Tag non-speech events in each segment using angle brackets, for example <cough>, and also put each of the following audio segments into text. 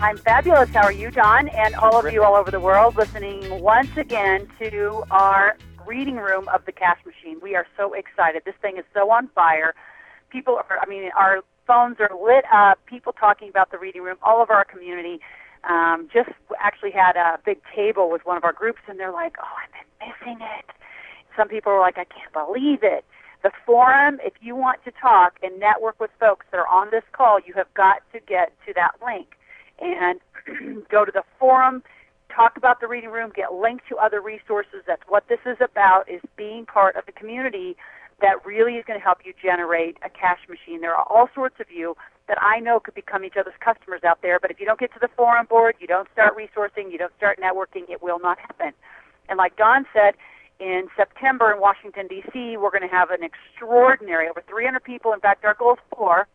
I'm fabulous. How are you, Don, and all of you all over the world listening once again to our reading room of the cash machine? We are so excited. This thing is so on fire. People are, I mean, our phones are lit up. People talking about the reading room, all of our community. Um, just actually had a big table with one of our groups, and they're like, "Oh, I've been missing it." Some people are like, "I can't believe it." The forum, if you want to talk and network with folks that are on this call, you have got to get to that link and <clears throat> go to the forum, talk about the reading room, get linked to other resources. That's what this is about, is being part of the community that really is going to help you generate a cash machine. There are all sorts of you that I know could become each other's customers out there, but if you don't get to the forum board, you don't start resourcing, you don't start networking, it will not happen. And like Don said, in September in Washington, D.C., we're going to have an extraordinary, over 300 people, in fact, our goal is four,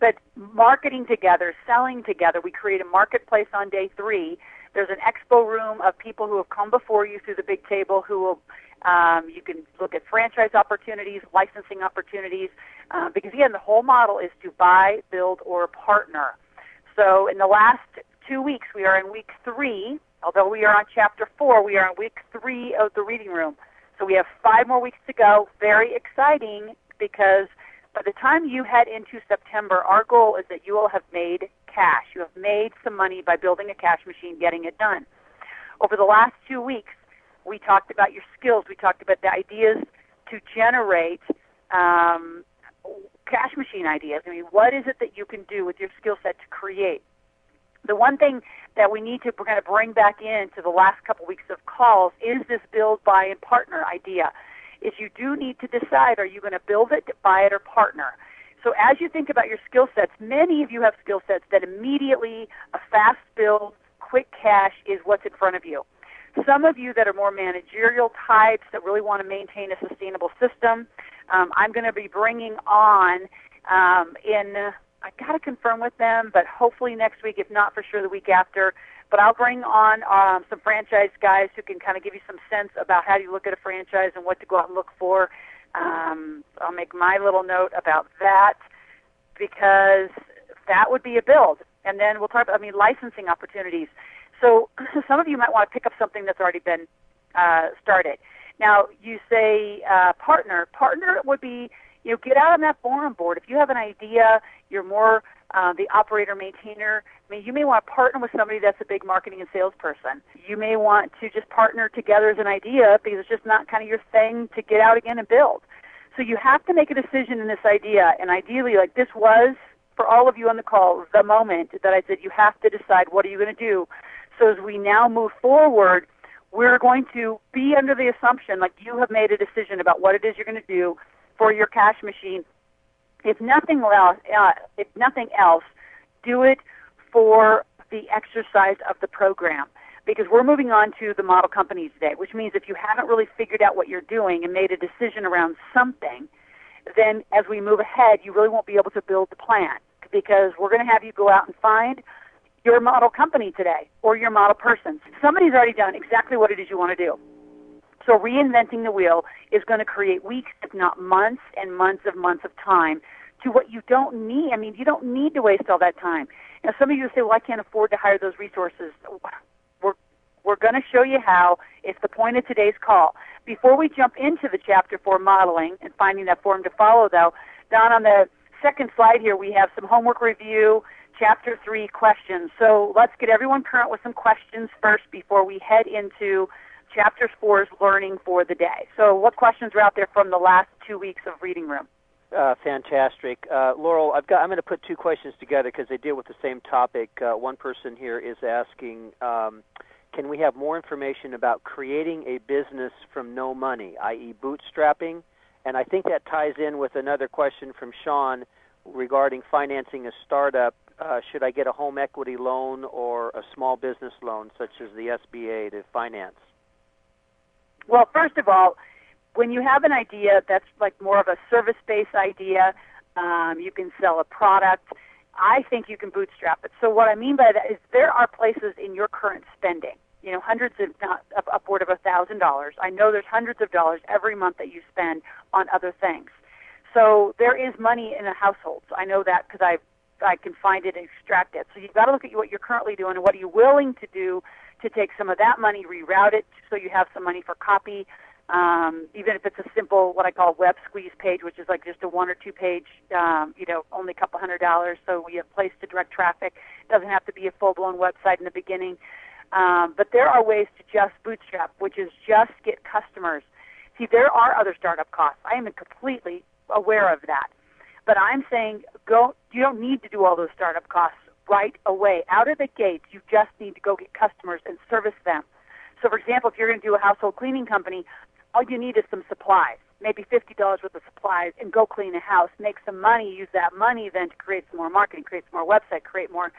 but marketing together, selling together, we create a marketplace on day three. There's an expo room of people who have come before you through the big table who will um, you can look at franchise opportunities, licensing opportunities, uh, because again, the whole model is to buy, build, or partner. So in the last two weeks, we are in week three. Although we are on chapter four, we are in week three of the reading room. So we have five more weeks to go. Very exciting because by the time you head into September, our goal is that you will have made cash. You have made some money by building a cash machine, getting it done. Over the last two weeks, we talked about your skills. We talked about the ideas to generate um, cash machine ideas. I mean, what is it that you can do with your skill set to create? The one thing that we need to kind of bring back into the last couple weeks of calls is this build, buy, and partner idea is you do need to decide are you going to build it, buy it, or partner. So as you think about your skill sets, many of you have skill sets that immediately a fast build, quick cash is what's in front of you. Some of you that are more managerial types that really want to maintain a sustainable system, um, I'm going to be bringing on um, in. I got to confirm with them, but hopefully next week, if not for sure the week after, but I'll bring on um, some franchise guys who can kind of give you some sense about how you look at a franchise and what to go out and look for. Um, I'll make my little note about that because that would be a build. And then we'll talk about, I mean, licensing opportunities. So <clears throat> some of you might want to pick up something that's already been uh, started. Now, you say uh, partner. Partner would be, you know, get out on that forum board. If you have an idea, you're more uh, the operator maintainer. I mean, you may want to partner with somebody that's a big marketing and salesperson. You may want to just partner together as an idea because it's just not kind of your thing to get out again and build. So you have to make a decision in this idea, and ideally, like this was for all of you on the call, the moment that I said you have to decide what are you going to do. So as we now move forward, we're going to be under the assumption like you have made a decision about what it is you're going to do for your cash machine if nothing else, uh, if nothing else, do it for the exercise of the program because we're moving on to the model companies today, which means if you haven't really figured out what you're doing and made a decision around something, then as we move ahead, you really won't be able to build the plan because we're going to have you go out and find your model company today or your model person. Somebody's already done exactly what it is you want to do. So reinventing the wheel is going to create weeks, if not months and months of months of time to what you don't need. I mean, you don't need to waste all that time. Now, some of you say, well, I can't afford to hire those resources. We're, we're going to show you how. It's the point of today's call. Before we jump into the chapter four modeling and finding that form to follow, though, down on the second slide here, we have some homework review, chapter three questions. So let's get everyone current with some questions first before we head into chapter four's learning for the day. So what questions are out there from the last two weeks of reading room? Uh, fantastic, uh, Loral. I've got. I'm going to put two questions together because they deal with the same topic. Uh, one person here is asking, um, can we have more information about creating a business from no money, i.e., bootstrapping? And I think that ties in with another question from Sean regarding financing a startup uh, should I get a home equity loan or a small business loan, such as the SBA, to finance? Well, first of all, when you have an idea that's like more of a service-based idea, um, you can sell a product. I think you can bootstrap it. So what I mean by that is there are places in your current spending, you know, hundreds of not up, upward of a thousand dollars. I know there's hundreds of dollars every month that you spend on other things. So there is money in a household. So I know that because I I can find it and extract it. So you've got to look at what you're currently doing and what are you willing to do to take some of that money, reroute it so you have some money for copy, um, even if it's a simple what I call web squeeze page, which is like just a one or two page, um, you know, only a couple hundred dollars. So we have place to direct traffic. It doesn't have to be a full blown website in the beginning. Um, but there are ways to just bootstrap, which is just get customers. See, there are other startup costs. I am completely aware of that. But I'm saying go. You don't need to do all those startup costs right away. Out of the gates, you just need to go get customers and service them. So, for example, if you're going to do a household cleaning company, all you need is some supplies, maybe $50 worth of supplies, and go clean a house. Make some money. Use that money then to create some more marketing, create some more website, create more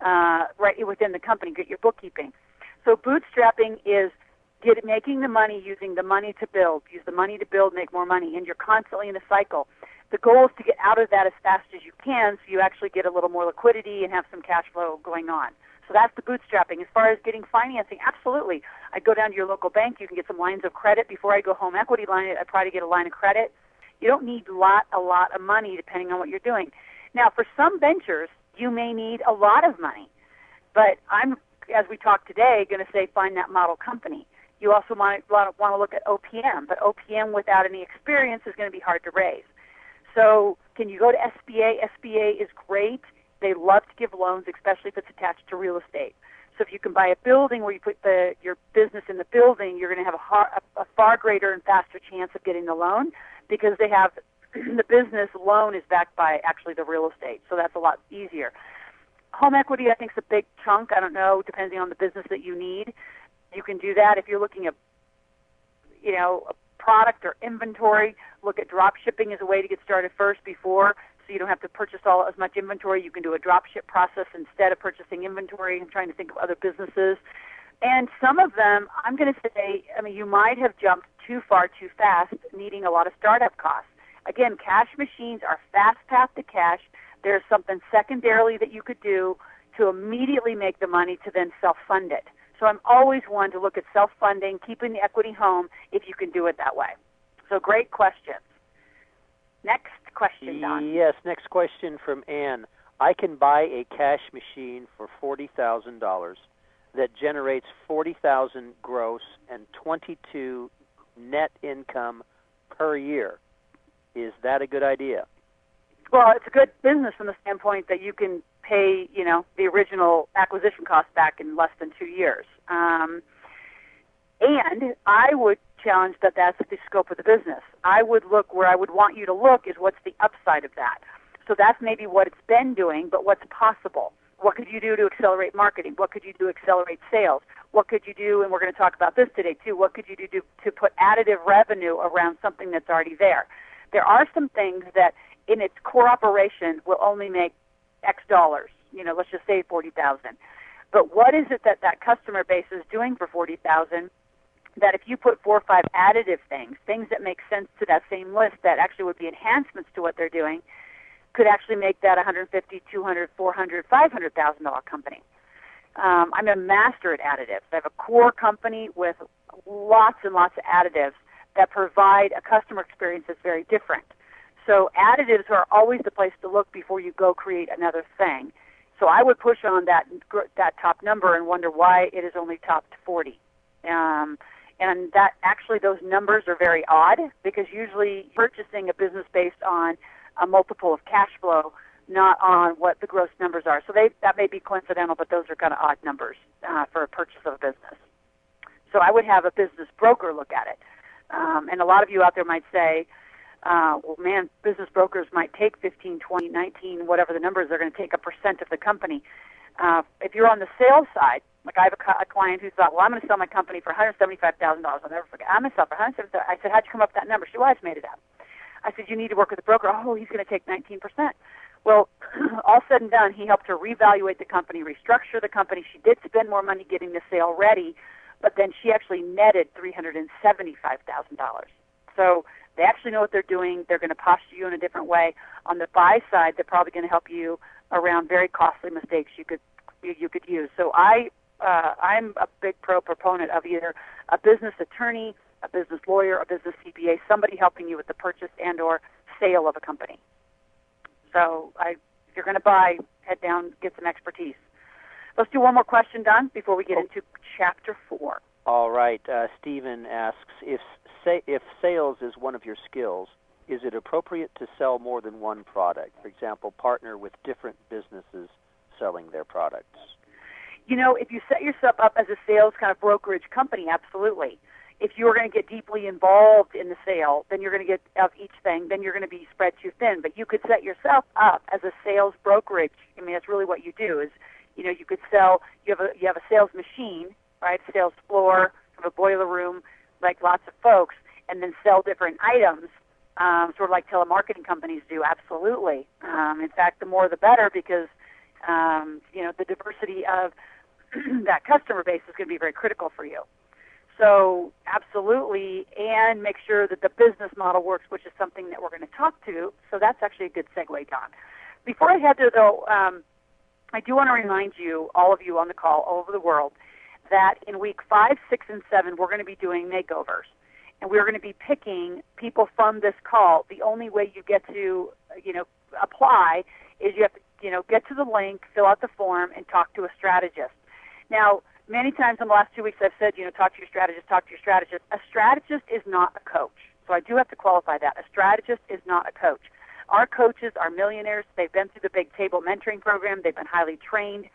uh, right within the company. Get your bookkeeping. So, bootstrapping is get making the money using the money to build. Use the money to build, make more money, and you're constantly in a cycle the goal is to get out of that as fast as you can so you actually get a little more liquidity and have some cash flow going on. So that's the bootstrapping. As far as getting financing, absolutely. I go down to your local bank. You can get some lines of credit. Before I go home equity line, I try to get a line of credit. You don't need a lot, a lot of money depending on what you're doing. Now, for some ventures, you may need a lot of money. But I'm, as we talk today, going to say find that model company. You also might want to look at OPM, but OPM without any experience is going to be hard to raise. So can you go to SBA? SBA is great. They love to give loans, especially if it's attached to real estate. So if you can buy a building where you put the, your business in the building, you're going to have a, har- a far greater and faster chance of getting the loan because they have <clears throat> the business loan is backed by actually the real estate. So that's a lot easier. Home equity, I think, is a big chunk. I don't know, depending on the business that you need. You can do that if you're looking at, you know, product or inventory. Look at drop shipping as a way to get started first before so you don't have to purchase all as much inventory. You can do a drop ship process instead of purchasing inventory and trying to think of other businesses. And some of them, I'm going to say, I mean, you might have jumped too far too fast, needing a lot of startup costs. Again, cash machines are fast path to cash. There's something secondarily that you could do to immediately make the money to then self fund it. So I'm always one to look at self-funding, keeping the equity home if you can do it that way. So great questions. Next question, Don. Yes, next question from Ann. I can buy a cash machine for forty thousand dollars that generates forty thousand gross and twenty-two net income per year. Is that a good idea? Well, it's a good business from the standpoint that you can pay, you know, the original acquisition cost back in less than two years. Um, and I would challenge that that's the scope of the business. I would look where I would want you to look is what's the upside of that. So that's maybe what it's been doing, but what's possible? What could you do to accelerate marketing? What could you do to accelerate sales? What could you do, and we're going to talk about this today too, what could you do to, to put additive revenue around something that's already there? There are some things that in its core operation will only make X dollars. You know, let's just say forty thousand. But what is it that that customer base is doing for forty thousand? That if you put four or five additive things, things that make sense to that same list, that actually would be enhancements to what they're doing, could actually make that 150, 200, 400, 500 thousand dollar company. Um, I'm a master at additives. I have a core company with lots and lots of additives that provide a customer experience that's very different. So additives are always the place to look before you go create another thing. So I would push on that that top number and wonder why it is only top to 40. Um, and that actually those numbers are very odd because usually purchasing a business based on a multiple of cash flow, not on what the gross numbers are. So they that may be coincidental, but those are kind of odd numbers uh, for a purchase of a business. So I would have a business broker look at it. Um, and a lot of you out there might say, uh, well, man, business brokers might take 15, 20, 19, whatever the numbers, they're going to take a percent of the company. Uh, if you're on the sales side, like I have a, a client who thought, well, I'm going to sell my company for $175,000. I'll never forget. I'm going to sell for 175 I said, how'd you come up with that number? She well, I just made it up. I said, you need to work with a broker. Oh, he's going to take 19%. Well, <clears throat> all said and done, he helped her reevaluate the company, restructure the company. She did spend more money getting the sale ready, but then she actually netted $375,000. So they actually know what they're doing. They're going to posture you in a different way. On the buy side, they're probably going to help you around very costly mistakes you could you, you could use. So I uh, I'm a big pro proponent of either a business attorney, a business lawyer, a business CPA, somebody helping you with the purchase and or sale of a company. So I, if you're going to buy, head down, get some expertise. Let's do one more question, Don, before we get into chapter four. All right. Uh, Stephen asks if say, if sales is one of your skills, is it appropriate to sell more than one product? For example, partner with different businesses selling their products. You know, if you set yourself up as a sales kind of brokerage company, absolutely. If you're going to get deeply involved in the sale, then you're going to get of each thing, then you're going to be spread too thin. But you could set yourself up as a sales brokerage. I mean, that's really what you do. Is you know, you could sell. You have a you have a sales machine, Sales floor, have a boiler room, like lots of folks, and then sell different items, um, sort of like telemarketing companies do. Absolutely. Um, in fact, the more the better because um, you know the diversity of <clears throat> that customer base is going to be very critical for you. So absolutely, and make sure that the business model works, which is something that we're going to talk to. So that's actually a good segue, Don. Before I head there, though, um, I do want to remind you, all of you on the call all over the world, that in week five, six, and seven, we're going to be doing makeovers. And we're going to be picking people from this call. The only way you get to, you know, apply is you have to, you know, get to the link, fill out the form, and talk to a strategist. Now, many times in the last two weeks I've said, you know, talk to your strategist, talk to your strategist. A strategist is not a coach. So I do have to qualify that. A strategist is not a coach. Our coaches are millionaires. They've been through the Big Table Mentoring Program. They've been highly trained.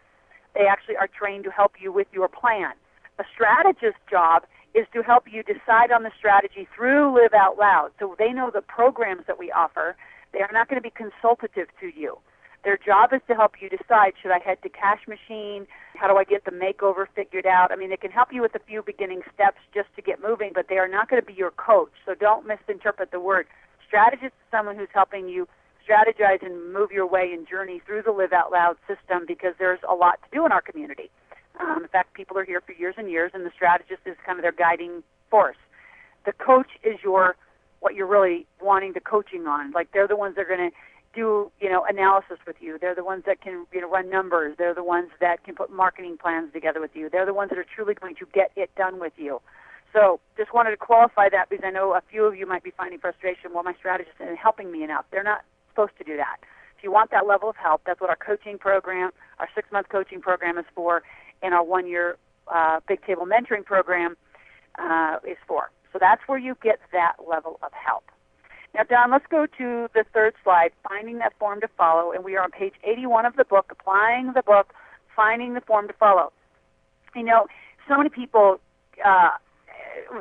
They actually are trained to help you with your plan. A strategist's job is to help you decide on the strategy through Live Out Loud. So they know the programs that we offer. They are not going to be consultative to you. Their job is to help you decide should I head to Cash Machine? How do I get the makeover figured out? I mean, they can help you with a few beginning steps just to get moving, but they are not going to be your coach. So don't misinterpret the word. Strategist is someone who's helping you strategize and move your way and journey through the Live Out Loud system because there's a lot to do in our community. Um, in fact, people are here for years and years, and the strategist is kind of their guiding force. The coach is your what you're really wanting the coaching on. Like they're the ones that are going to do you know analysis with you. They're the ones that can you know run numbers. They're the ones that can put marketing plans together with you. They're the ones that are truly going to get it done with you. So just wanted to qualify that because I know a few of you might be finding frustration. Well, my strategist isn't helping me enough. They're not supposed to do that. If you want that level of help, that's what our coaching program, our six-month coaching program is for, and our one-year uh, Big Table Mentoring program uh, is for. So that's where you get that level of help. Now, Don, let's go to the third slide, finding that form to follow, and we are on page 81 of the book, applying the book, finding the form to follow. You know, so many people uh,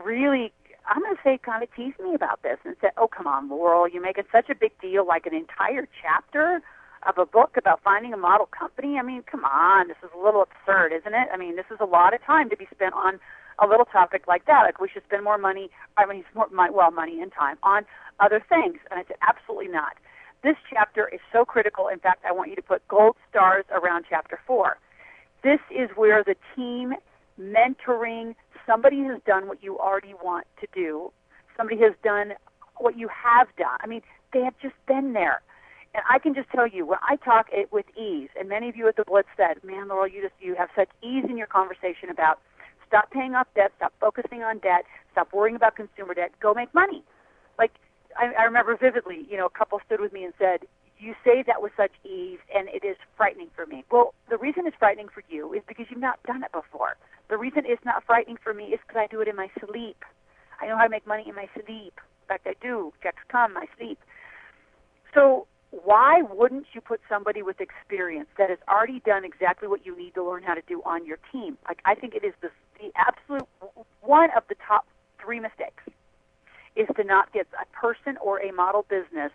really, I'm going to say, kind of tease me about this and said, "Oh, come on, Loral, you're making such a big deal, like an entire chapter of a book about finding a model company. I mean, come on, this is a little absurd, isn't it? I mean, this is a lot of time to be spent on a little topic like that. Like we should spend more money, I mean, more, well, money and time on other things. And I said, absolutely not. This chapter is so critical. In fact, I want you to put gold stars around chapter four. This is where the team mentoring, somebody has done what you already want to do. Somebody has done what you have done. I mean, they have just been there. And I can just tell you, when I talk it with ease, and many of you at the Blitz said, "Man, Loral, you just you have such ease in your conversation about stop paying off debt, stop focusing on debt, stop worrying about consumer debt, go make money." Like I, I remember vividly, you know, a couple stood with me and said, "You say that with such ease, and it is frightening for me." Well, the reason it's frightening for you is because you've not done it before. The reason it's not frightening for me is because I do it in my sleep. I know how to make money in my sleep. In fact, I do. Checks come, I sleep. So why wouldn't you put somebody with experience that has already done exactly what you need to learn how to do on your team? Like I think it is the, the absolute one of the top three mistakes is to not get a person or a model business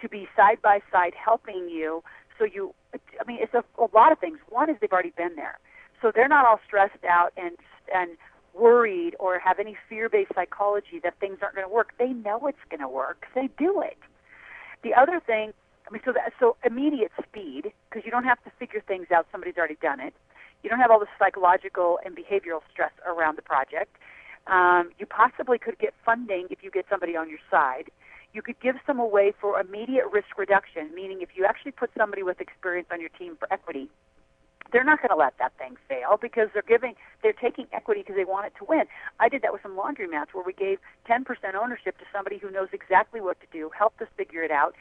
to be side by side helping you. So you, I mean, it's a, a lot of things. One is they've already been there, so they're not all stressed out and and worried or have any fear-based psychology that things aren't going to work. They know it's going to work. They do it. The other thing I mean, so that, so immediate speed because you don't have to figure things out. Somebody's already done it. You don't have all the psychological and behavioral stress around the project. Um, you possibly could get funding if you get somebody on your side. You could give some away for immediate risk reduction, meaning if you actually put somebody with experience on your team for equity, they're not going to let that thing fail because they're giving they're taking equity because they want it to win. I did that with some laundromats where we gave 10% ownership to somebody who knows exactly what to do, helped us figure it out.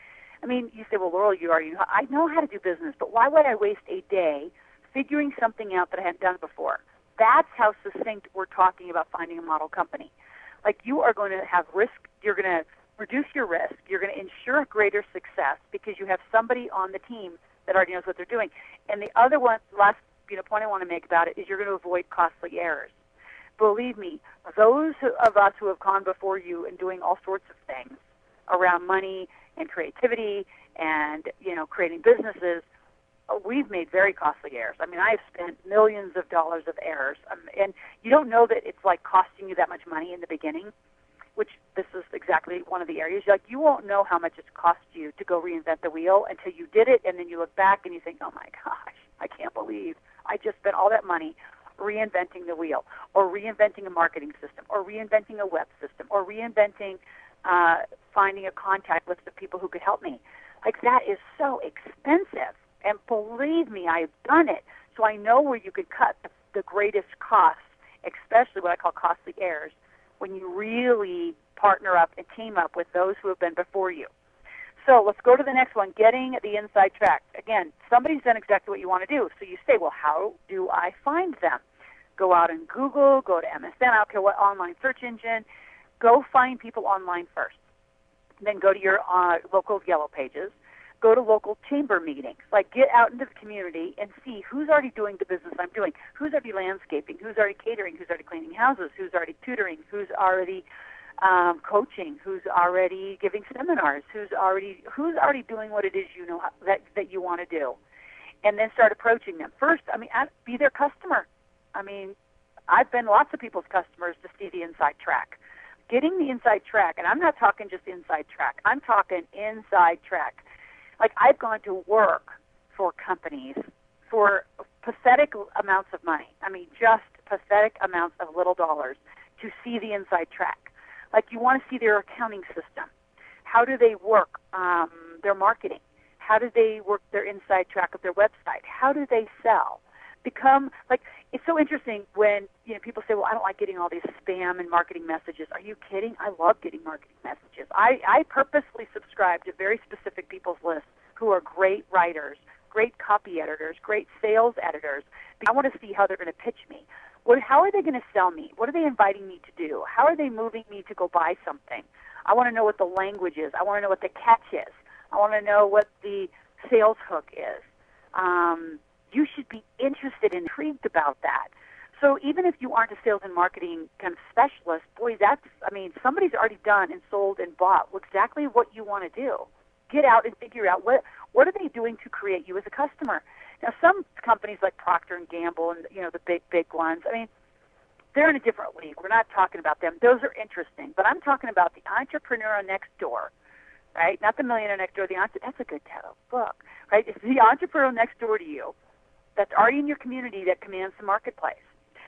I mean, you say, well, Loral, you are you. I know how to do business, but why would I waste a day figuring something out that I hadn't done before? That's how succinct we're talking about finding a model company. Like you are going to have risk. You're going to reduce your risk. You're going to ensure greater success because you have somebody on the team that already knows what they're doing. And the other one, last you know, point I want to make about it is you're going to avoid costly errors. Believe me, those of us who have gone before you and doing all sorts of things around money and creativity and you know creating businesses, we've made very costly errors. I mean, I've spent millions of dollars of errors, um, and you don't know that it's like costing you that much money in the beginning which this is exactly one of the areas. Like you won't know how much it's cost you to go reinvent the wheel until you did it, and then you look back and you think, "Oh my <laughs> gosh, I can't believe I just spent all that money reinventing the wheel, or reinventing a marketing system, or reinventing a web system, or reinventing uh, finding a contact list of people who could help me." Like that is so expensive, and believe me, I've done it, so I know where you could cut the, the greatest costs, especially what I call costly errors when you really partner up and team up with those who have been before you. So let's go to the next one, getting the inside track. Again, somebody's done exactly what you want to do. So you say, well, how do I find them? Go out and Google, go to MSN, I don't care what online search engine. Go find people online first. Then go to your uh, local yellow pages go to local chamber meetings. Like get out into the community and see who's already doing the business I'm doing, who's already landscaping, who's already catering, who's already cleaning houses, who's already tutoring, who's already um, coaching, who's already giving seminars, who's already who's already doing what it is you know that that you want to do, and then start approaching them. First, I mean, be their customer. I mean, I've been lots of people's customers to see the inside track. Getting the inside track, and I'm not talking just inside track. I'm talking inside track like I've gone to work for companies for pathetic amounts of money. I mean, just pathetic amounts of little dollars to see the inside track. Like you want to see their accounting system. How do they work um, their marketing? How do they work their inside track of their website? How do they sell? Become like it's so interesting when you know people say, "Well, I don't like getting all these spam and marketing messages." Are you kidding? I love getting marketing messages. I I purposely subscribe to very specific people's lists who are great writers, great copy editors, great sales editors. I want to see how they're going to pitch me. What, how are they going to sell me? What are they inviting me to do? How are they moving me to go buy something? I want to know what the language is. I want to know what the catch is. I want to know what the sales hook is. Um, you should be interested intrigued about that. So even if you aren't a sales and marketing kind of specialist, boy, that's I mean, somebody's already done and sold and bought exactly what you want to do. Get out and figure out what what are they doing to create you as a customer. Now, some companies like Procter and Gamble and you know the big big ones. I mean, they're in a different league. We're not talking about them. Those are interesting, but I'm talking about the entrepreneur next door, right? Not the millionaire next door. The that's a good title book, right? It's the entrepreneur next door to you that's already in your community that commands the marketplace.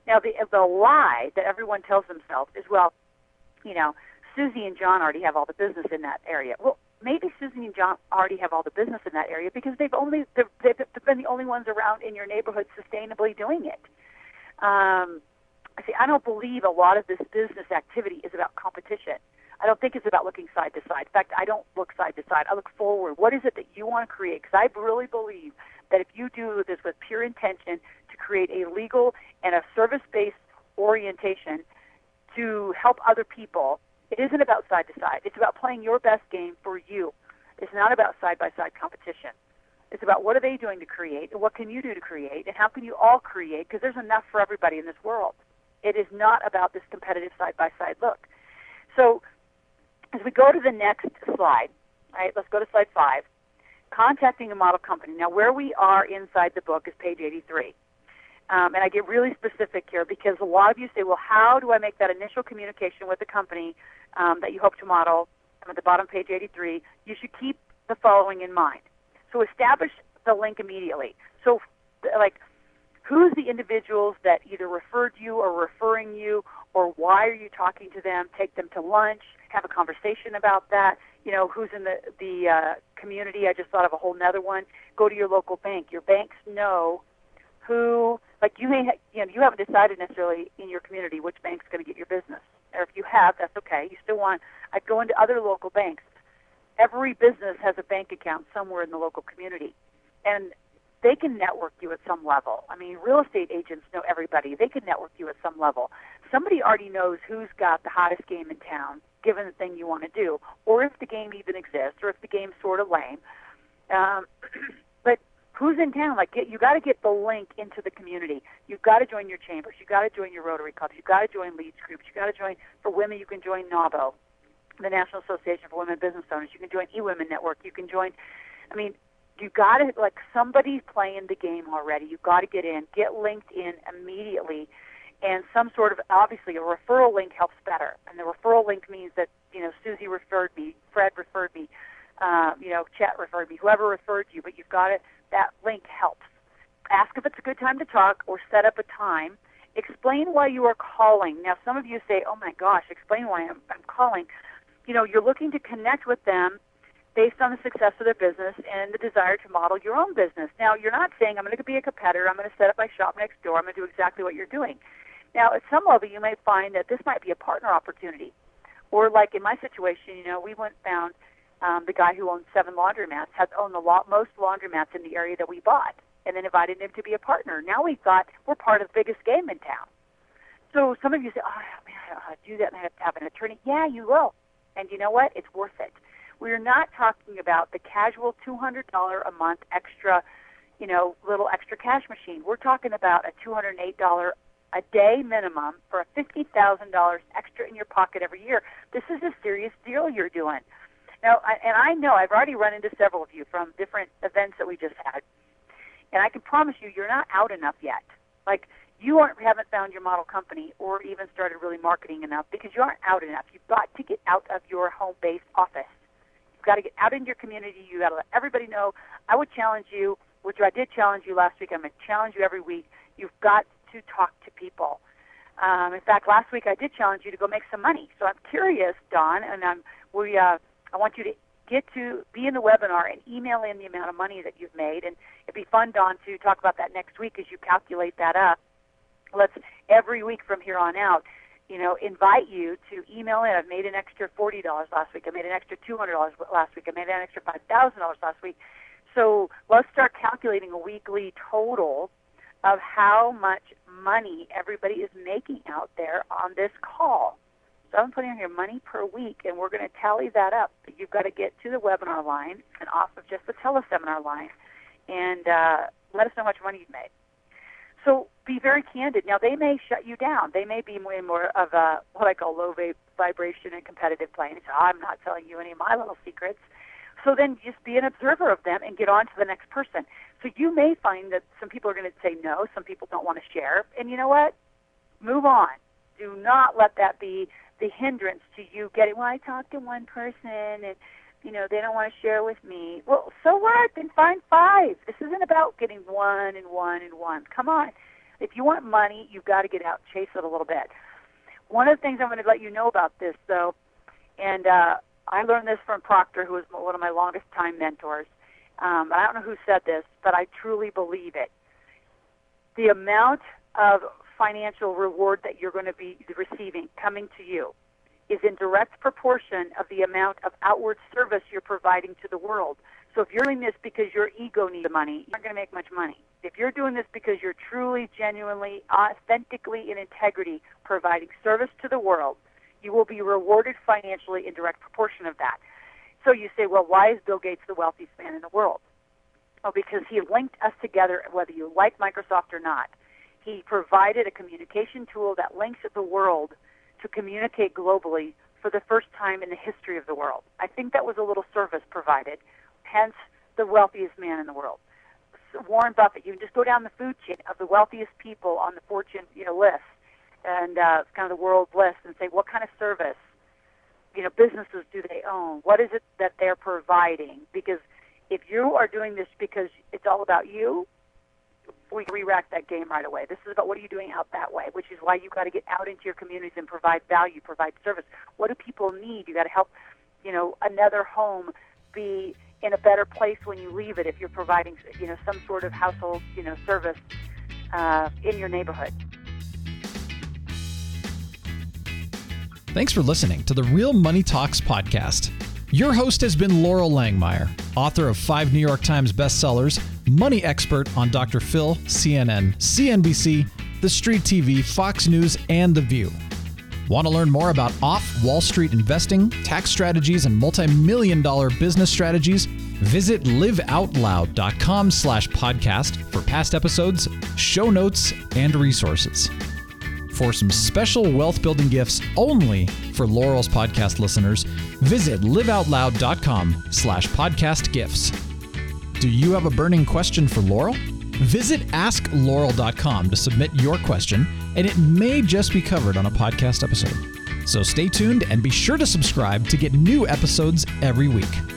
Now, the the lie that everyone tells themselves is, well, you know, Susie and John already have all the business in that area. Well, maybe Susie and John already have all the business in that area because they've only they've, they've been the only ones around in your neighborhood sustainably doing it. Um, see, I don't believe a lot of this business activity is about competition. I don't think it's about looking side to side. In fact, I don't look side to side. I look forward. What is it that you want to create? Because I really believe that if you do this with pure intention to create a legal and a service based orientation to help other people, it isn't about side to side. It's about playing your best game for you. It's not about side by side competition. It's about what are they doing to create and what can you do to create and how can you all create because there's enough for everybody in this world. It is not about this competitive side by side look. So as we go to the next slide, right, let's go to slide five contacting a model company. Now, where we are inside the book is page 83. Um, and I get really specific here because a lot of you say, well, how do I make that initial communication with the company um, that you hope to model? I'm at the bottom page 83. You should keep the following in mind. So establish the link immediately. So, like, who's the individuals that either referred you or referring you, or why are you talking to them? Take them to lunch, have a conversation about that. You know, who's in the the uh, community? I just thought of a whole nother one. Go to your local bank. Your banks know who, like, you may, ha- you know, you haven't decided necessarily in your community which bank's going to get your business, or if you have, that's okay. You still want. I'd go into other local banks. Every business has a bank account somewhere in the local community, and they can network you at some level. I mean, real estate agents know everybody. They can network you at some level. Somebody already knows who's got the hottest game in town, given the thing you want to do, or if the game even exists, or if the game's sort of lame. Um, <clears throat> but who's in town? Like, get, you got to get the link into the community. You've got to join your chambers. You've got to join your Rotary clubs. You've got to join leads groups. You've got to join for women. You can join NAWBO, the National Association for Women Business Owners. You can join eWomen Network. You can join. I mean, you got to like somebody's playing the game already. You got to get in, get linked in immediately, and some sort of obviously a referral link helps better. And the referral link means that you know Susie referred me, Fred referred me, uh, you know Chet referred me, whoever referred you. But you've got it. That link helps. Ask if it's a good time to talk, or set up a time. Explain why you are calling. Now, some of you say, "Oh my gosh, explain why I'm, I'm calling." You know, you're looking to connect with them based on the success of their business and the desire to model your own business. Now, you're not saying, I'm going to be a competitor, I'm going to set up my shop next door, I'm going to do exactly what you're doing. Now, at some level, you may find that this might be a partner opportunity. Or, like in my situation, you know, we went found um, the guy who owns seven laundromats, has owned the lot, most laundromats in the area that we bought, and then invited him to be a partner. Now we've got, we're part of the biggest game in town. So some of you say, oh, man, I don't know how to do that, and I have to have an attorney. Yeah, you will. And you know what? It's worth it we're not talking about the casual $200 a month extra, you know, little extra cash machine. We're talking about a $208 a day minimum for a $50,000 extra in your pocket every year. This is a serious deal you're doing. Now, and I know I've already run into several of you from different events that we just had, and I can promise you, you're not out enough yet. Like you aren't haven't found your model company or even started really marketing enough because you aren't out enough. You've got to get out of your home-based office got to get out into your community. You got to let everybody know. I would challenge you, which I did challenge you last week. I'm going to challenge you every week. You've got to talk to people. Um, in fact, last week I did challenge you to go make some money. So I'm curious, Don, and I'm, we, uh, I want you to get to be in the webinar and email in the amount of money that you've made. And it'd be fun, Don, to talk about that next week as you calculate that up. Let's every week from here on out you know, invite you to email in. I've made an extra forty dollars last week. I made an extra two hundred dollars last week. I made an extra five thousand dollars last week. So let's start calculating a weekly total of how much money everybody is making out there on this call. So I'm putting on here money per week, and we're going to tally that up. You've got to get to the webinar line and off of just the teleseminar line, and uh, let us know how much money you've made. So be very candid. Now they may shut you down. They may be way more of a what I call low vibration and competitive playing. So I'm not telling you any of my little secrets. So then just be an observer of them and get on to the next person. So you may find that some people are going to say no, some people don't want to share, and you know what? Move on. Do not let that be the hindrance to you getting. Well, I talked to one person and you know, they don't want to share with me. Well, so what? Then find five. This isn't about getting one and one and one. Come on. If you want money, you've got to get out chase it a little bit. One of the things I'm going to let you know about this, though, and uh, I learned this from Proctor, who was one of my longest time mentors. Um, I don't know who said this, but I truly believe it. The amount of financial reward that you're going to be receiving coming to you is in direct proportion of the amount of outward service you're providing to the world. So if you're doing this because your ego needs the money, you're not going to make much money. If you're doing this because you're truly, genuinely, authentically, in integrity providing service to the world, you will be rewarded financially in direct proportion of that. So you say, well, why is Bill Gates the wealthiest man in the world? Well, because he linked us together, whether you like Microsoft or not. He provided a communication tool that links the world to communicate globally for the first time in the history of the world. I think that was a little service provided, hence the wealthiest man in the world. Warren Buffett, you can just go down the food chain of the wealthiest people on the Fortune you know, list and uh, kind of the world list and say what kind of service, you know, businesses do they own? What is it that they're providing? Because If you are doing this because it's all about you, we re-rack that game right away. This is about what are you doing out that way, which is why you got to get out into your communities and provide value, provide service. What do people need? You got to help, you know, another home be in a better place when you leave it if you're providing, you know, some sort of household, you know, service uh, in your neighborhood. Thanks for listening to the Real Money Talks podcast. Your host has been Loral Langemeier, author of five New York Times bestsellers, money expert on Dr. Phil, CNN, CNBC, The Street TV, Fox News, and The View. Want to learn more about off Wall Street investing, tax strategies, and multi-million dollar business strategies? Visit liveoutloud.com slash podcast for past episodes, show notes, and resources. For some special wealth building gifts only for Loral's podcast listeners, visit liveoutloud.com slash podcast gifts. Do you have a burning question for Loral? Visit askloral.com to submit your question, and it may just be covered on a podcast episode. So stay tuned and be sure to subscribe to get new episodes every week.